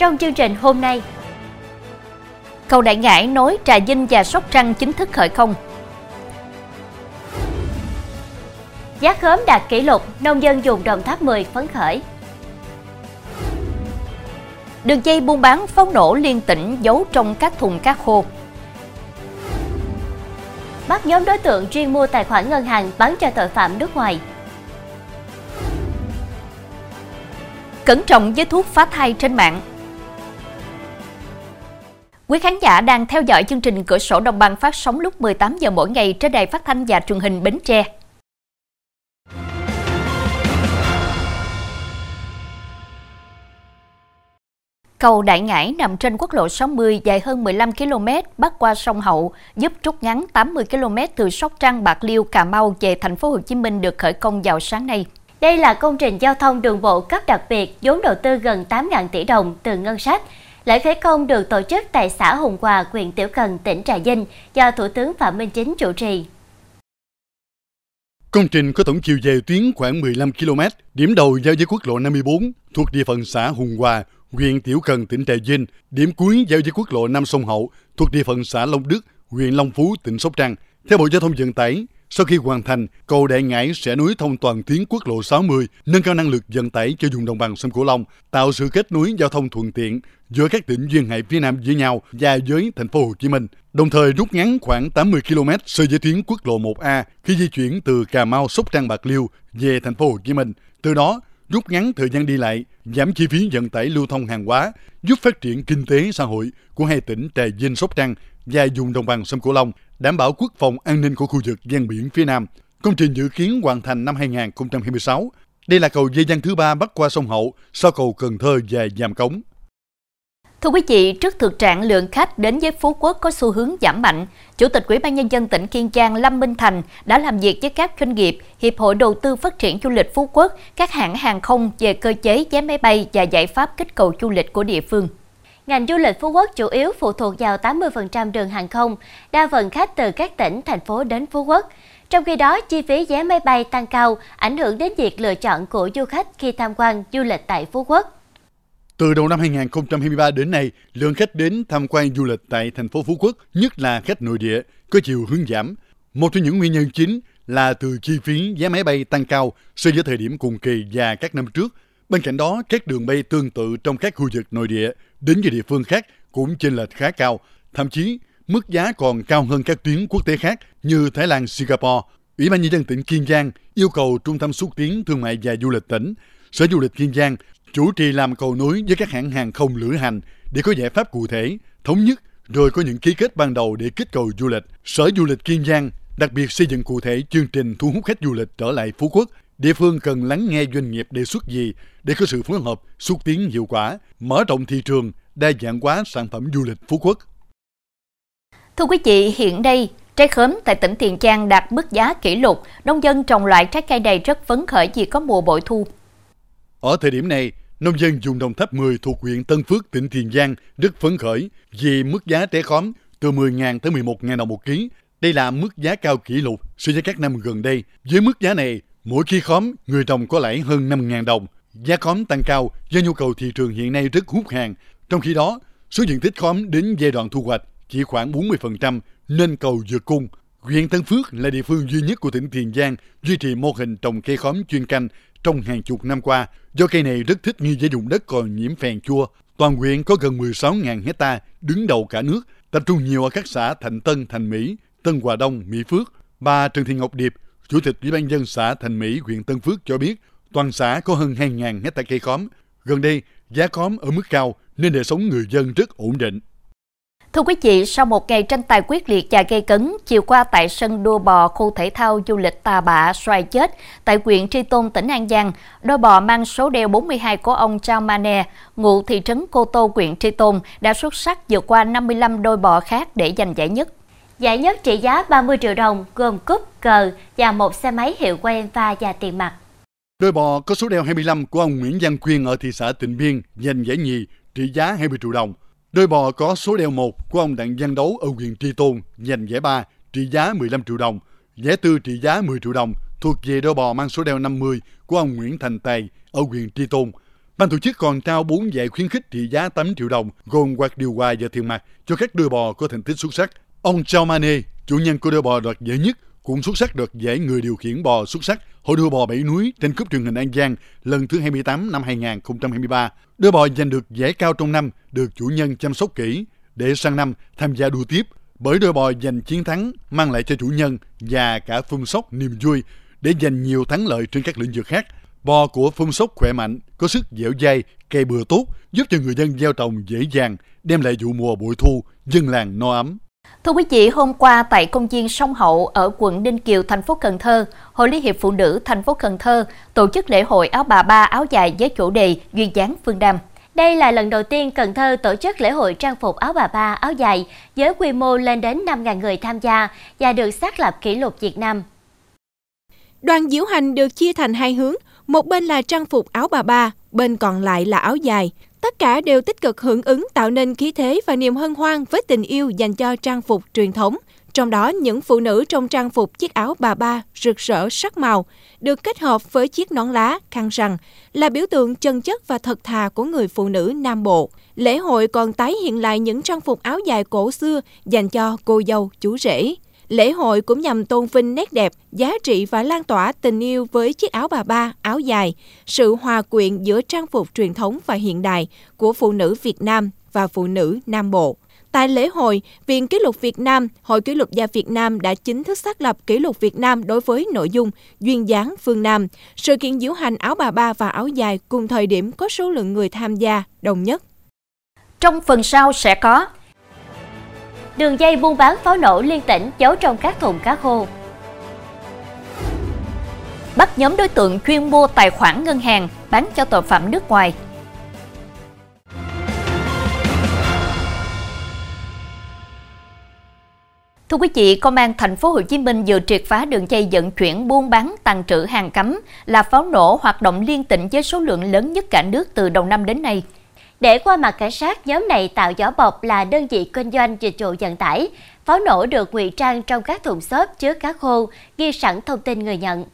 trong chương trình hôm nay. Cầu Đại Ngãi nối Trà Vinh và Sóc Trăng chính thức khởi công. Giá khóm đạt kỷ lục, nông dân dùng Đồng Tháp 10 phấn khởi. Đường dây buôn bán pháo nổ liên tỉnh giấu trong các thùng cát khô. Bắt nhóm đối tượng chuyên mua tài khoản ngân hàng bán cho tội phạm nước ngoài. Cẩn trọng với thuốc phá thai trên mạng. Quý khán giả đang theo dõi chương trình Cửa sổ Đồng bằng phát sóng lúc 18 giờ mỗi ngày trên đài phát thanh và truyền hình Bến Tre. Cầu Đại Ngãi nằm trên quốc lộ 60 dài hơn 15 km bắc qua sông Hậu, giúp rút ngắn 80 km từ Sóc Trăng, Bạc Liêu, Cà Mau về thành phố Hồ Chí Minh được khởi công vào sáng nay. Đây là công trình giao thông đường bộ cấp đặc biệt vốn đầu tư gần 8.000 tỷ đồng từ ngân sách. Lễ khởi công được tổ chức tại xã Hùng Hòa, huyện Tiểu Cần, tỉnh Trà Vinh do Thủ tướng Phạm Minh Chính chủ trì. Công trình có tổng chiều dài tuyến khoảng 15 km, điểm đầu giao với quốc lộ 54 thuộc địa phận xã Hùng Hòa, huyện Tiểu Cần, tỉnh Trà Vinh, điểm cuối giao với quốc lộ 5 sông Hậu thuộc địa phận xã Long Đức, huyện Long Phú, tỉnh Sóc Trăng. Theo Bộ Giao thông Vận tải, sau khi hoàn thành, cầu Đại Ngãi sẽ nối thông toàn tuyến quốc lộ 60, nâng cao năng lực vận tải cho vùng đồng bằng sông Cửu Long, tạo sự kết nối giao thông thuận tiện giữa các tỉnh duyên hải phía Nam với nhau và với thành phố Hồ Chí Minh. Đồng thời rút ngắn khoảng 80 km so với tuyến quốc lộ 1A khi di chuyển từ Cà Mau, Sóc Trăng, Bạc Liêu về thành phố Hồ Chí Minh. Từ đó, rút ngắn thời gian đi lại, giảm chi phí vận tải lưu thông hàng hóa, giúp phát triển kinh tế xã hội của hai tỉnh Trà Vinh, Sóc Trăng và vùng đồng bằng sông Cửu Long, đảm bảo quốc phòng an ninh của khu vực ven biển phía Nam. Công trình dự kiến hoàn thành năm 2026. Đây là cầu dây dân thứ ba bắc qua sông Hậu sau cầu Cần Thơ và Giàm Cống. Thưa quý vị, trước thực trạng lượng khách đến với Phú Quốc có xu hướng giảm mạnh, Chủ tịch Ủy ban nhân dân tỉnh Kiên Giang Lâm Minh Thành đã làm việc với các doanh nghiệp, Hiệp hội Đầu tư Phát triển Du lịch Phú Quốc, các hãng hàng không về cơ chế vé máy bay và giải pháp kích cầu du lịch của địa phương. Ngành du lịch Phú Quốc chủ yếu phụ thuộc vào 80% đường hàng không, đa phần khách từ các tỉnh, thành phố đến Phú Quốc. Trong khi đó, chi phí vé máy bay tăng cao, ảnh hưởng đến việc lựa chọn của du khách khi tham quan du lịch tại Phú Quốc. Từ đầu năm 2023 đến nay, lượng khách đến tham quan du lịch tại thành phố Phú Quốc, nhất là khách nội địa, có chiều hướng giảm. Một trong những nguyên nhân chính là từ chi phí giá máy bay tăng cao so với thời điểm cùng kỳ và các năm trước. Bên cạnh đó, các đường bay tương tự trong các khu vực nội địa đến với địa phương khác cũng chênh lệch khá cao. Thậm chí, mức giá còn cao hơn các tuyến quốc tế khác như Thái Lan, Singapore. Ủy ban nhân dân tỉnh Kiên Giang yêu cầu Trung tâm xúc tiến thương mại và du lịch tỉnh, Sở Du lịch Kiên Giang chủ trì làm cầu nối với các hãng hàng không lữ hành để có giải pháp cụ thể, thống nhất rồi có những ký kết ban đầu để kích cầu du lịch. Sở Du lịch Kiên Giang đặc biệt xây dựng cụ thể chương trình thu hút khách du lịch trở lại Phú Quốc. Địa phương cần lắng nghe doanh nghiệp đề xuất gì để có sự phối hợp, xúc tiến hiệu quả, mở rộng thị trường, đa dạng hóa sản phẩm du lịch Phú Quốc. Thưa quý vị, hiện đây, trái khóm tại tỉnh Tiền Giang đạt mức giá kỷ lục, nông dân trồng loại trái cây này rất phấn khởi vì có mùa bội thu. Ở thời điểm này, nông dân dùng Đồng Tháp 10 thuộc huyện Tân Phước, tỉnh Tiền Giang rất phấn khởi vì mức giá trái khóm từ 10.000 tới 11.000 đồng một ký. Đây là mức giá cao kỷ lục so với các năm gần đây. Với mức giá này, mỗi khi khóm người trồng có lãi hơn 5.000 đồng. Giá khóm tăng cao do nhu cầu thị trường hiện nay rất hút hàng. Trong khi đó, số diện tích khóm đến giai đoạn thu hoạch chỉ khoảng 40% nên cầu vượt cung. Huyện Tân Phước là địa phương duy nhất của tỉnh Tiền Giang duy trì mô hình trồng cây khóm chuyên canh trong hàng chục năm qua, do cây này rất thích nghi với vùng đất còn nhiễm phèn chua, toàn huyện có gần 16.000 hecta đứng đầu cả nước, tập trung nhiều ở các xã Thạnh Tân, Thành Mỹ, Tân Hòa Đông, Mỹ Phước. Bà Trần Thị Ngọc Điệp, Chủ tịch Ủy ban dân xã Thành Mỹ, huyện Tân Phước cho biết, toàn xã có hơn 2.000 hecta cây khóm. Gần đây, giá khóm ở mức cao nên đời sống người dân rất ổn định. Thưa quý vị, sau một ngày tranh tài quyết liệt và gây cấn, chiều qua tại sân đua bò khu thể thao du lịch Tà Bạ xoài chết tại huyện Tri Tôn, tỉnh An Giang, đôi bò mang số đeo 42 của ông Chao Mane, ngụ thị trấn Cô Tô, huyện Tri Tôn, đã xuất sắc vượt qua 55 đôi bò khác để giành giải nhất. Giải nhất trị giá 30 triệu đồng, gồm cúp, cờ và một xe máy hiệu quen và và tiền mặt. Đôi bò có số đeo 25 của ông Nguyễn Văn Quyên ở thị xã Tịnh Biên giành giải nhì trị giá 20 triệu đồng. Đôi bò có số đeo 1 của ông Đặng Văn Đấu ở huyện Tri Tôn giành giải ba trị giá 15 triệu đồng. Giải tư trị giá 10 triệu đồng thuộc về đôi bò mang số đeo 50 của ông Nguyễn Thành Tài ở huyện Tri Tôn. Ban tổ chức còn trao 4 giải khuyến khích trị giá 8 triệu đồng, gồm quạt điều hòa và tiền mặt cho các đôi bò có thành tích xuất sắc. Ông Chao Mane, chủ nhân của đôi bò đoạt giải nhất, cũng xuất sắc đoạt giải người điều khiển bò xuất sắc Hội đua bò Bảy Núi trên cúp truyền hình An Giang lần thứ 28 năm 2023. Đôi bò giành được giải cao trong năm được chủ nhân chăm sóc kỹ để sang năm tham gia đua tiếp bởi đôi bò giành chiến thắng mang lại cho chủ nhân và cả phun sóc niềm vui để giành nhiều thắng lợi trên các lĩnh vực khác. Bò của phun sóc khỏe mạnh, có sức dẻo dai, cây bừa tốt, giúp cho người dân gieo trồng dễ dàng, đem lại vụ mùa bội thu, dân làng no ấm. Thưa quý vị, hôm qua tại công viên Sông Hậu ở quận Ninh Kiều, thành phố Cần Thơ, Hội Liên hiệp Phụ nữ thành phố Cần Thơ tổ chức lễ hội áo bà ba áo dài với chủ đề duyên dáng phương Nam. Đây là lần đầu tiên Cần Thơ tổ chức lễ hội trang phục áo bà ba áo dài với quy mô lên đến 5.000 người tham gia và được xác lập kỷ lục Việt Nam. Đoàn diễu hành được chia thành hai hướng, một bên là trang phục áo bà ba, bên còn lại là áo dài. Tất cả đều tích cực hưởng ứng tạo nên khí thế và niềm hân hoan với tình yêu dành cho trang phục truyền thống. Trong đó, những phụ nữ trong trang phục chiếc áo bà ba rực rỡ sắc màu, được kết hợp với chiếc nón lá, khăn rằn, là biểu tượng chân chất và thật thà của người phụ nữ Nam Bộ. Lễ hội còn tái hiện lại những trang phục áo dài cổ xưa dành cho cô dâu, chú rể. Lễ hội cũng nhằm tôn vinh nét đẹp, giá trị và lan tỏa tình yêu với chiếc áo bà ba, áo dài, sự hòa quyện giữa trang phục truyền thống và hiện đại của phụ nữ Việt Nam và phụ nữ Nam Bộ. Tại lễ hội, Viện Kỷ lục Việt Nam, Hội Kỷ lục gia Việt Nam đã chính thức xác lập kỷ lục Việt Nam đối với nội dung duyên dáng phương Nam. Sự kiện diễu hành áo bà ba và áo dài cùng thời điểm có số lượng người tham gia đông nhất. Trong phần sau sẽ có Đường dây buôn bán pháo nổ liên tỉnh giấu trong các thùng cá khô. Bắt nhóm đối tượng chuyên mua tài khoản ngân hàng bán cho tội phạm nước ngoài. Thưa quý vị, Công an thành phố Hồ Chí Minh vừa triệt phá đường dây vận chuyển buôn bán tàn trữ hàng cấm là pháo nổ hoạt động liên tỉnh với số lượng lớn nhất cả nước từ đầu năm đến nay. Để qua mặt cảnh sát, nhóm này tạo vỏ bọc là đơn vị kinh doanh dịch vụ vận tải. Pháo nổ được ngụy trang trong các thùng xốp chứa cá khô, ghi sẵn thông tin người nhận.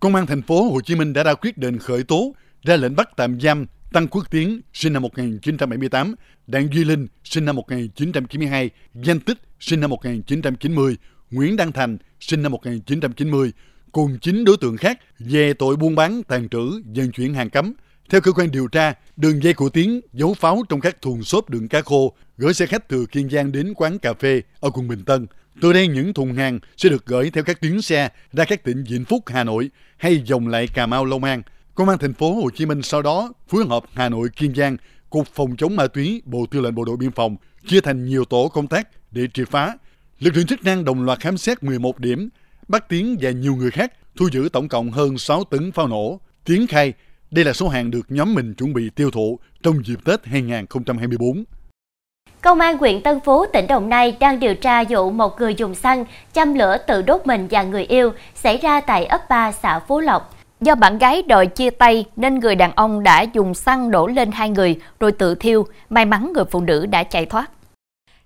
Công an thành phố Hồ Chí Minh đã ra quyết định khởi tố, ra lệnh bắt tạm giam Tăng Quốc Tiến, sinh năm 1978, Đặng Duy Linh, sinh năm 1992, Danh Tích, sinh năm 1990, Nguyễn Đăng Thành, sinh năm 1990, cùng 9 đối tượng khác về tội buôn bán, tàn trữ, vận chuyển hàng cấm. Theo cơ quan điều tra, đường dây của Tiến giấu pháo trong các thùng xốp đựng cá khô, gửi xe khách từ Kiên Giang đến quán cà phê ở quận Bình Tân. Từ đây những thùng hàng sẽ được gửi theo các tuyến xe ra các tỉnh Vĩnh Phúc, Hà Nội hay dòng lại Cà Mau, Long An. Công an thành phố Hồ Chí Minh sau đó phối hợp Hà Nội, Kiên Giang, Cục Phòng chống ma túy, Bộ Tư lệnh Bộ đội Biên phòng chia thành nhiều tổ công tác để triệt phá. Lực lượng chức năng đồng loạt khám xét 11 điểm, bắt Tiến và nhiều người khác, thu giữ tổng cộng hơn 6 tấn pháo nổ. Tiến khai đây là số hàng được nhóm mình chuẩn bị tiêu thụ trong dịp Tết 2024. Công an huyện Tân Phú, tỉnh Đồng Nai đang điều tra vụ một người dùng xăng châm lửa tự đốt mình và người yêu xảy ra tại ấp 3 xã Phú Lộc. Do bạn gái đòi chia tay nên người đàn ông đã dùng xăng đổ lên hai người rồi tự thiêu. May mắn người phụ nữ đã chạy thoát.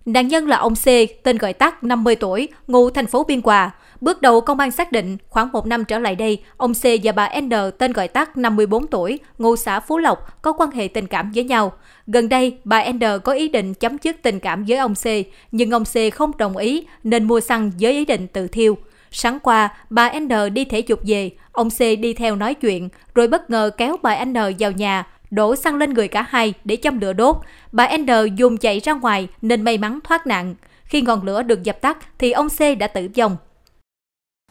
Nạn nhân là ông C, tên gọi tắt 50 tuổi, ngụ thành phố Biên Hòa. Bước đầu công an xác định khoảng một năm trở lại đây, ông C và bà N tên gọi tắt 54 tuổi, ngụ xã Phú Lộc có quan hệ tình cảm với nhau. Gần đây, bà N có ý định chấm dứt tình cảm với ông C, nhưng ông C không đồng ý nên mua xăng với ý định tự thiêu. Sáng qua, bà N đi thể dục về, ông C đi theo nói chuyện, rồi bất ngờ kéo bà N vào nhà, đổ xăng lên người cả hai để châm lửa đốt. Bà N dùng chạy ra ngoài nên may mắn thoát nạn. Khi ngọn lửa được dập tắt thì ông C đã tử vong.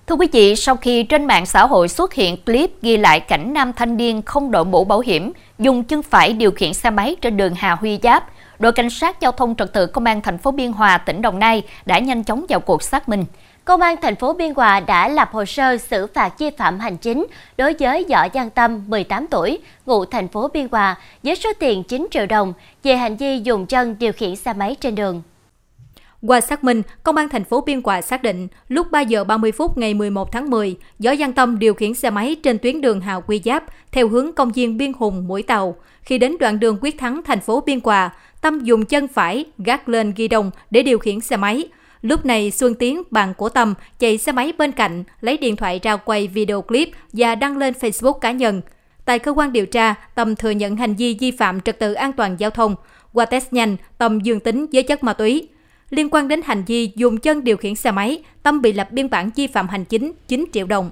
Thưa quý vị, sau khi trên mạng xã hội xuất hiện clip ghi lại cảnh nam thanh niên không đội mũ bảo hiểm, dùng chân phải điều khiển xe máy trên đường Hà Huy Giáp, đội cảnh sát giao thông trật tự công an thành phố Biên Hòa, tỉnh Đồng Nai đã nhanh chóng vào cuộc xác minh. Công an thành phố Biên Hòa đã lập hồ sơ xử phạt vi phạm hành chính đối với Võ Giang Tâm, 18 tuổi, ngụ thành phố Biên Hòa, với số tiền 9 triệu đồng về hành vi dùng chân điều khiển xe máy trên đường. Qua xác minh, Công an thành phố Biên Hòa xác định lúc 3 giờ 30 phút ngày 11 tháng 10, Võ Giang Tâm điều khiển xe máy trên tuyến đường Hào Quy Giáp theo hướng công viên Biên Hùng, Mũi Tàu. Khi đến đoạn đường Quyết Thắng, thành phố Biên Hòa, Tâm dùng chân phải gác lên ghi đồng để điều khiển xe máy. Lúc này Xuân Tiến, bạn của Tâm, chạy xe máy bên cạnh, lấy điện thoại ra quay video clip và đăng lên Facebook cá nhân. Tại cơ quan điều tra, Tâm thừa nhận hành vi vi phạm trật tự an toàn giao thông. Qua test nhanh, Tâm dương tính với chất ma túy. Liên quan đến hành vi dùng chân điều khiển xe máy, Tâm bị lập biên bản vi phạm hành chính 9 triệu đồng.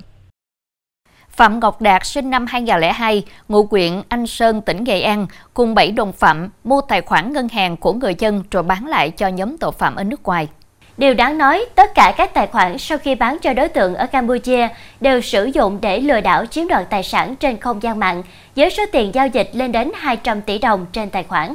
Phạm Ngọc Đạt sinh năm 2002, ngụ huyện Anh Sơn, tỉnh Nghệ An, cùng 7 đồng phạm mua tài khoản ngân hàng của người dân rồi bán lại cho nhóm tội phạm ở nước ngoài. Điều đáng nói, tất cả các tài khoản sau khi bán cho đối tượng ở Campuchia đều sử dụng để lừa đảo chiếm đoạt tài sản trên không gian mạng, với số tiền giao dịch lên đến 200 tỷ đồng trên tài khoản.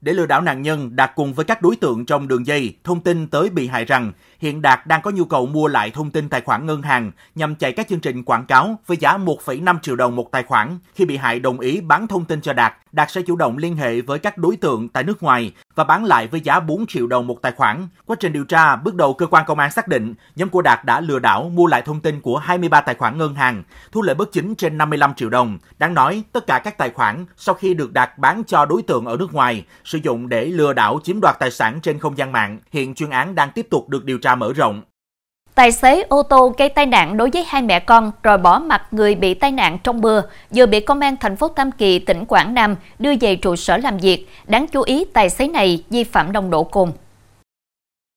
Để lừa đảo nạn nhân, Đạt cùng với các đối tượng trong đường dây thông tin tới bị hại rằng hiện Đạt đang có nhu cầu mua lại thông tin tài khoản ngân hàng nhằm chạy các chương trình quảng cáo với giá 1,5 triệu đồng một tài khoản. Khi bị hại đồng ý bán thông tin cho Đạt, Đạt sẽ chủ động liên hệ với các đối tượng tại nước ngoài và bán lại với giá 4 triệu đồng một tài khoản. Quá trình điều tra, bước đầu cơ quan công an xác định nhóm của Đạt đã lừa đảo mua lại thông tin của 23 tài khoản ngân hàng, thu lợi bất chính trên 55 triệu đồng. Đáng nói, tất cả các tài khoản sau khi được Đạt bán cho đối tượng ở nước ngoài sử dụng để lừa đảo chiếm đoạt tài sản trên không gian mạng. Hiện chuyên án đang tiếp tục được điều tra mở rộng. Tài xế ô tô gây tai nạn đối với hai mẹ con rồi bỏ mặt người bị tai nạn trong mưa, vừa bị công an thành phố Tam Kỳ, tỉnh Quảng Nam đưa về trụ sở làm việc. Đáng chú ý, tài xế này vi phạm nồng độ cồn.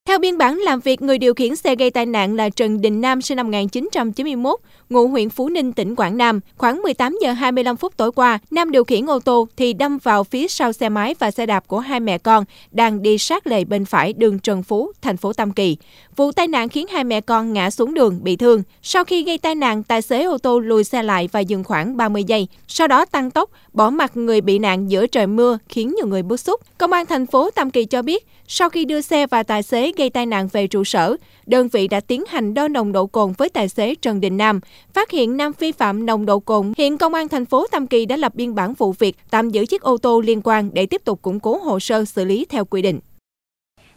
Theo biên bản làm việc, người điều khiển xe gây tai nạn là Trần Đình Nam sinh năm 1991, ngụ huyện Phú Ninh, tỉnh Quảng Nam. Khoảng 18 giờ 25 phút tối qua, Nam điều khiển ô tô thì đâm vào phía sau xe máy và xe đạp của hai mẹ con đang đi sát lề bên phải đường Trần Phú, thành phố Tam Kỳ. Vụ tai nạn khiến hai mẹ con ngã xuống đường bị thương. Sau khi gây tai nạn, tài xế ô tô lùi xe lại và dừng khoảng 30 giây. Sau đó tăng tốc, bỏ mặt người bị nạn giữa trời mưa khiến nhiều người bức xúc. Công an thành phố Tam Kỳ cho biết, sau khi đưa xe và tài xế gây tai nạn về trụ sở, đơn vị đã tiến hành đo nồng độ cồn với tài xế Trần Đình Nam, phát hiện Nam vi phạm nồng độ cồn. Hiện công an thành phố Tam Kỳ đã lập biên bản vụ việc, tạm giữ chiếc ô tô liên quan để tiếp tục củng cố hồ sơ xử lý theo quy định.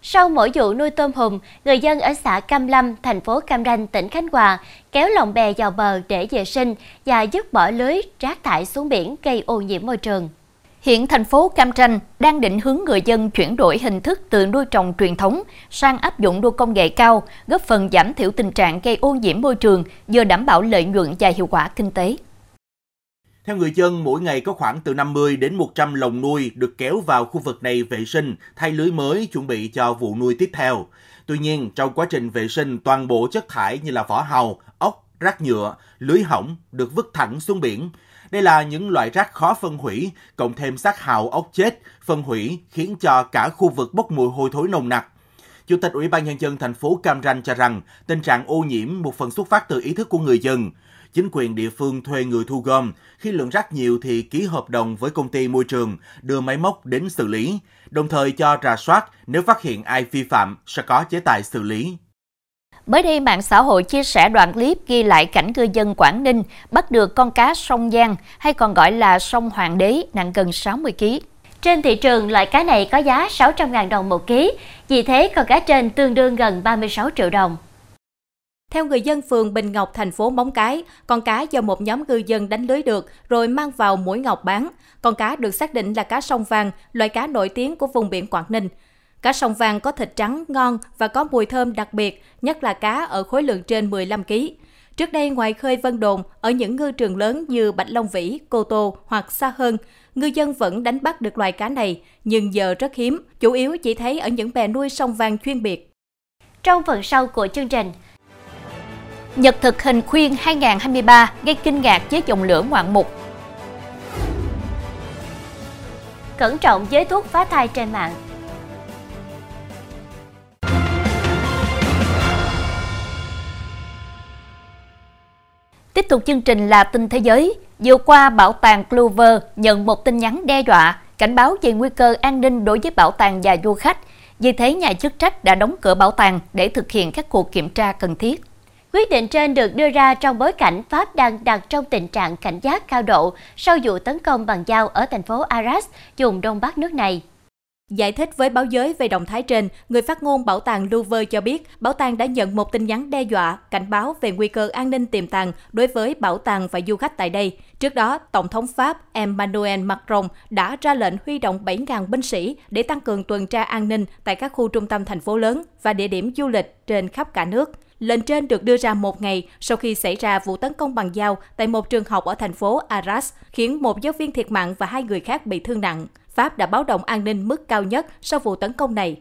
Sau mỗi vụ nuôi tôm hùm, người dân ở xã Cam Lâm, thành phố Cam Ranh, tỉnh Khánh Hòa kéo lồng bè vào bờ để vệ sinh và dứt bỏ lưới rác thải xuống biển gây ô nhiễm môi trường. Hiện thành phố Cam Ranh đang định hướng người dân chuyển đổi hình thức từ nuôi trồng truyền thống sang áp dụng nuôi công nghệ cao, góp phần giảm thiểu tình trạng gây ô nhiễm môi trường, vừa đảm bảo lợi nhuận và hiệu quả kinh tế. Theo người dân, mỗi ngày có khoảng từ 50 đến 100 lồng nuôi được kéo vào khu vực này vệ sinh, thay lưới mới chuẩn bị cho vụ nuôi tiếp theo. Tuy nhiên, trong quá trình vệ sinh, toàn bộ chất thải như là vỏ hàu, ốc, rác nhựa, lưới hỏng được vứt thẳng xuống biển. Đây là những loại rác khó phân hủy, cộng thêm xác hào ốc chết, phân hủy khiến cho cả khu vực bốc mùi hôi thối nồng nặc. Chủ tịch Ủy ban Nhân dân thành phố Cam Ranh cho rằng tình trạng ô nhiễm một phần xuất phát từ ý thức của người dân. Chính quyền địa phương thuê người thu gom, khi lượng rác nhiều thì ký hợp đồng với công ty môi trường, đưa máy móc đến xử lý, đồng thời cho rà soát nếu phát hiện ai vi phạm sẽ có chế tài xử lý. Mới đây, mạng xã hội chia sẻ đoạn clip ghi lại cảnh cư dân Quảng Ninh bắt được con cá sông Giang, hay còn gọi là sông Hoàng đế, nặng gần 60 kg. Trên thị trường, loại cá này có giá 600.000 đồng một ký, vì thế con cá trên tương đương gần 36 triệu đồng. Theo người dân phường Bình Ngọc, thành phố Móng Cái, con cá do một nhóm ngư dân đánh lưới được rồi mang vào mũi ngọc bán. Con cá được xác định là cá sông vàng, loại cá nổi tiếng của vùng biển Quảng Ninh. Cá sông vàng có thịt trắng ngon và có mùi thơm đặc biệt, nhất là cá ở khối lượng trên 15 kg. Trước đây ngoài khơi Vân Đồn, ở những ngư trường lớn như Bạch Long Vĩ, Cô Tô hoặc xa hơn, ngư dân vẫn đánh bắt được loài cá này, nhưng giờ rất hiếm, chủ yếu chỉ thấy ở những bè nuôi sông vàng chuyên biệt. Trong phần sau của chương trình, Nhật thực hình khuyên 2023 gây kinh ngạc với dòng lửa ngoạn mục. Cẩn trọng với thuốc phá thai trên mạng. Tiếp tục chương trình là tin thế giới. Vừa qua, bảo tàng Clover nhận một tin nhắn đe dọa, cảnh báo về nguy cơ an ninh đối với bảo tàng và du khách. Vì thế, nhà chức trách đã đóng cửa bảo tàng để thực hiện các cuộc kiểm tra cần thiết. Quyết định trên được đưa ra trong bối cảnh Pháp đang đặt trong tình trạng cảnh giác cao độ sau vụ tấn công bằng dao ở thành phố Arras, vùng đông bắc nước này. Giải thích với báo giới về động thái trên, người phát ngôn Bảo tàng Louvre cho biết bảo tàng đã nhận một tin nhắn đe dọa, cảnh báo về nguy cơ an ninh tiềm tàng đối với bảo tàng và du khách tại đây. Trước đó, Tổng thống Pháp Emmanuel Macron đã ra lệnh huy động 7.000 binh sĩ để tăng cường tuần tra an ninh tại các khu trung tâm thành phố lớn và địa điểm du lịch trên khắp cả nước. Lệnh trên được đưa ra một ngày sau khi xảy ra vụ tấn công bằng dao tại một trường học ở thành phố Arras, khiến một giáo viên thiệt mạng và hai người khác bị thương nặng. Pháp đã báo động an ninh mức cao nhất sau vụ tấn công này.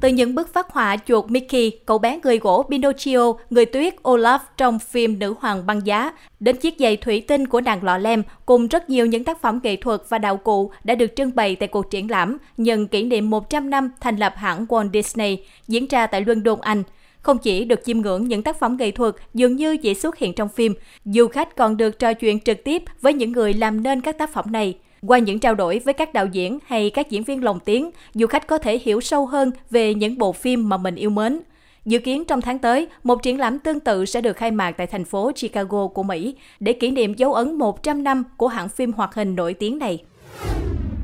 Từ những bức phát họa chuột Mickey, cậu bé người gỗ Pinocchio, người tuyết Olaf trong phim Nữ hoàng băng giá, đến chiếc giày thủy tinh của nàng lọ lem cùng rất nhiều những tác phẩm nghệ thuật và đạo cụ đã được trưng bày tại cuộc triển lãm nhân kỷ niệm 100 năm thành lập hãng Walt Disney diễn ra tại London, Anh. Không chỉ được chiêm ngưỡng những tác phẩm nghệ thuật dường như chỉ xuất hiện trong phim, du khách còn được trò chuyện trực tiếp với những người làm nên các tác phẩm này. Qua những trao đổi với các đạo diễn hay các diễn viên lồng tiếng, du khách có thể hiểu sâu hơn về những bộ phim mà mình yêu mến. Dự kiến trong tháng tới, một triển lãm tương tự sẽ được khai mạc tại thành phố Chicago của Mỹ để kỷ niệm dấu ấn 100 năm của hãng phim hoạt hình nổi tiếng này.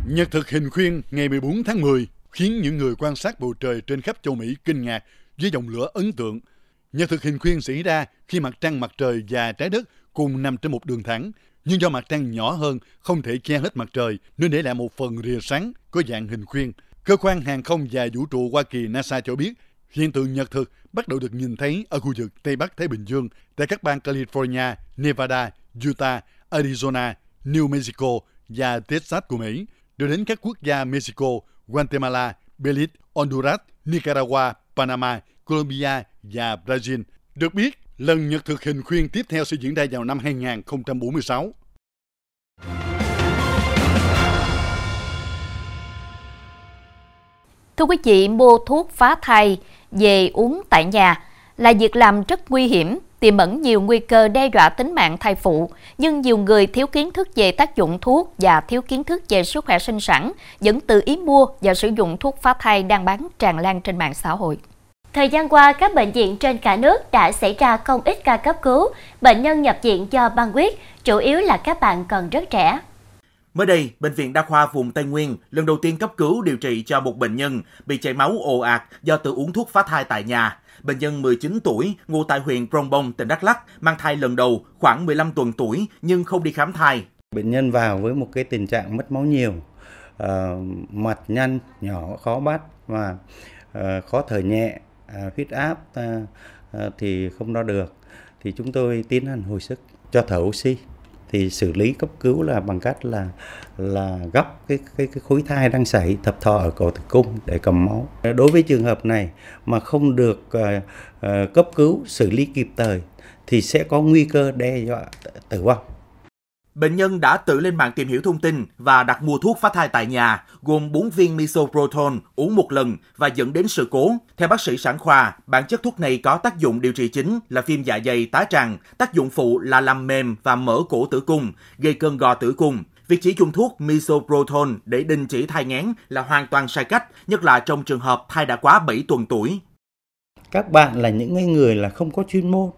Nhật thực hình khuyên ngày 14 tháng 10 khiến những người quan sát bầu trời trên khắp châu Mỹ kinh ngạc với dòng lửa ấn tượng. Nhật thực hình khuyên xảy ra khi mặt trăng, mặt trời và trái đất cùng nằm trên một đường thẳng, nhưng do mặt trăng nhỏ hơn không thể che hết mặt trời nên để lại một phần rìa sáng có dạng hình khuyên. Cơ quan hàng không và vũ trụ Hoa Kỳ NASA cho biết hiện tượng nhật thực bắt đầu được nhìn thấy ở khu vực Tây Bắc Thái Bình Dương tại các bang California, Nevada, Utah, Arizona, New Mexico và Texas của Mỹ, đưa đến các quốc gia Mexico, Guatemala, Belize, Honduras, Nicaragua, Panama, Colombia và Brazil. Được biết, lần nhật thực hình khuyên tiếp theo sẽ diễn ra vào năm 2046. Thưa quý vị, mua thuốc phá thai về uống tại nhà là việc làm rất nguy hiểm, tiềm ẩn nhiều nguy cơ đe dọa tính mạng thai phụ, nhưng nhiều người thiếu kiến thức về tác dụng thuốc và thiếu kiến thức về sức khỏe sinh sản vẫn tự ý mua và sử dụng thuốc phá thai đang bán tràn lan trên mạng xã hội. Thời gian qua, các bệnh viện trên cả nước đã xảy ra không ít ca cấp cứu, bệnh nhân nhập viện do băng huyết, chủ yếu là các bạn còn rất trẻ. Mới đây, Bệnh viện Đa khoa vùng Tây Nguyên lần đầu tiên cấp cứu điều trị cho một bệnh nhân bị chảy máu ồ ạt do tự uống thuốc phá thai tại nhà. Bệnh nhân 19 tuổi, ngụ tại huyện Krông Bông, tỉnh Đắk Lắk, mang thai lần đầu, khoảng 15 tuần tuổi nhưng không đi khám thai. Bệnh nhân vào với một cái tình trạng mất máu nhiều, uh, mặt nhăn, nhỏ, khó bắt và uh, khó thở nhẹ, À, huyết áp à, à, thì không đo được. Thì chúng tôi tiến hành hồi sức cho thở oxy thì xử lý cấp cứu là bằng cách là là gấp cái cái cái khối thai đang xảy thập thọ ở cổ tử cung để cầm máu. Đối với trường hợp này mà không được uh, uh, cấp cứu xử lý kịp thời thì sẽ có nguy cơ đe dọa tử vong. Bệnh nhân đã tự lên mạng tìm hiểu thông tin và đặt mua thuốc phá thai tại nhà, gồm 4 viên misoprostol uống một lần và dẫn đến sự cố. Theo bác sĩ sản khoa, bản chất thuốc này có tác dụng điều trị chính là viêm dạ dày tá tràng, tác dụng phụ là làm mềm và mở cổ tử cung, gây cơn gò tử cung. Việc chỉ dùng thuốc misoprostol để đình chỉ thai nghén là hoàn toàn sai cách, nhất là trong trường hợp thai đã quá 7 tuần tuổi. Các bạn là những người là không có chuyên môn,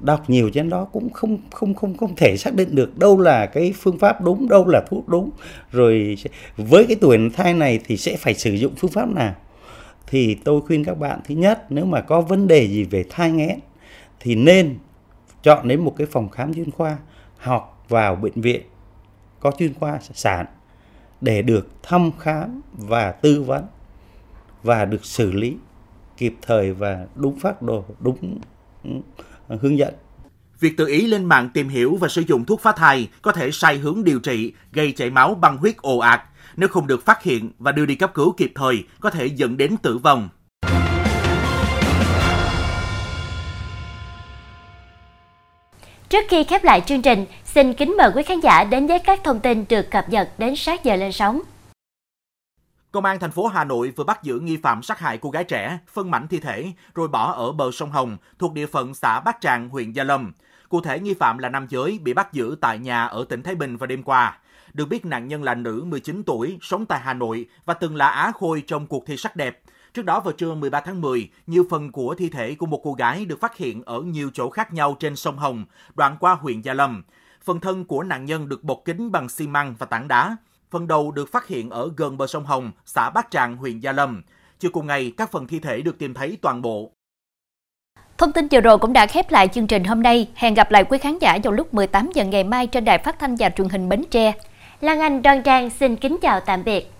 đọc nhiều trên đó cũng không không không không thể xác định được đâu là cái phương pháp đúng, đâu là thuốc đúng. Rồi với cái tuổi thai này thì sẽ phải sử dụng phương pháp nào? Thì tôi khuyên các bạn, thứ nhất, nếu mà có vấn đề gì về thai nghẽn thì nên chọn đến một cái phòng khám chuyên khoa hoặc vào bệnh viện có chuyên khoa sản để được thăm khám và tư vấn và được xử lý kịp thời và đúng phác đồ, đúng hướng dẫn. Việc tự ý lên mạng tìm hiểu và sử dụng thuốc phá thai có thể sai hướng điều trị, gây chảy máu băng huyết ồ ạt. Nếu không được phát hiện và đưa đi cấp cứu kịp thời, có thể dẫn đến tử vong. Trước khi khép lại chương trình, xin kính mời quý khán giả đến với các thông tin được cập nhật đến sát giờ lên sóng. Công an thành phố Hà Nội vừa bắt giữ nghi phạm sát hại cô gái trẻ, phân mảnh thi thể rồi bỏ ở bờ sông Hồng thuộc địa phận xã Bát Tràng, huyện Gia Lâm. Cụ thể nghi phạm là nam giới bị bắt giữ tại nhà ở tỉnh Thái Bình vào đêm qua. Được biết nạn nhân là nữ 19 tuổi, sống tại Hà Nội và từng là Á Khôi trong cuộc thi sắc đẹp. Trước đó vào trưa 13 tháng 10, nhiều phần của thi thể của một cô gái được phát hiện ở nhiều chỗ khác nhau trên sông Hồng, đoạn qua huyện Gia Lâm. Phần thân của nạn nhân được bọc kính bằng xi măng và tảng đá. Phần đầu được phát hiện ở gần bờ sông Hồng, xã Bát Tràng, huyện Gia Lâm. Chiều cùng ngày, các phần thi thể được tìm thấy toàn bộ. Thông tin vừa rồi cũng đã khép lại chương trình hôm nay. Hẹn gặp lại quý khán giả vào lúc 18 giờ ngày mai trên đài phát thanh và truyền hình Bến Tre. Lan Anh Đoan Trang xin kính chào tạm biệt.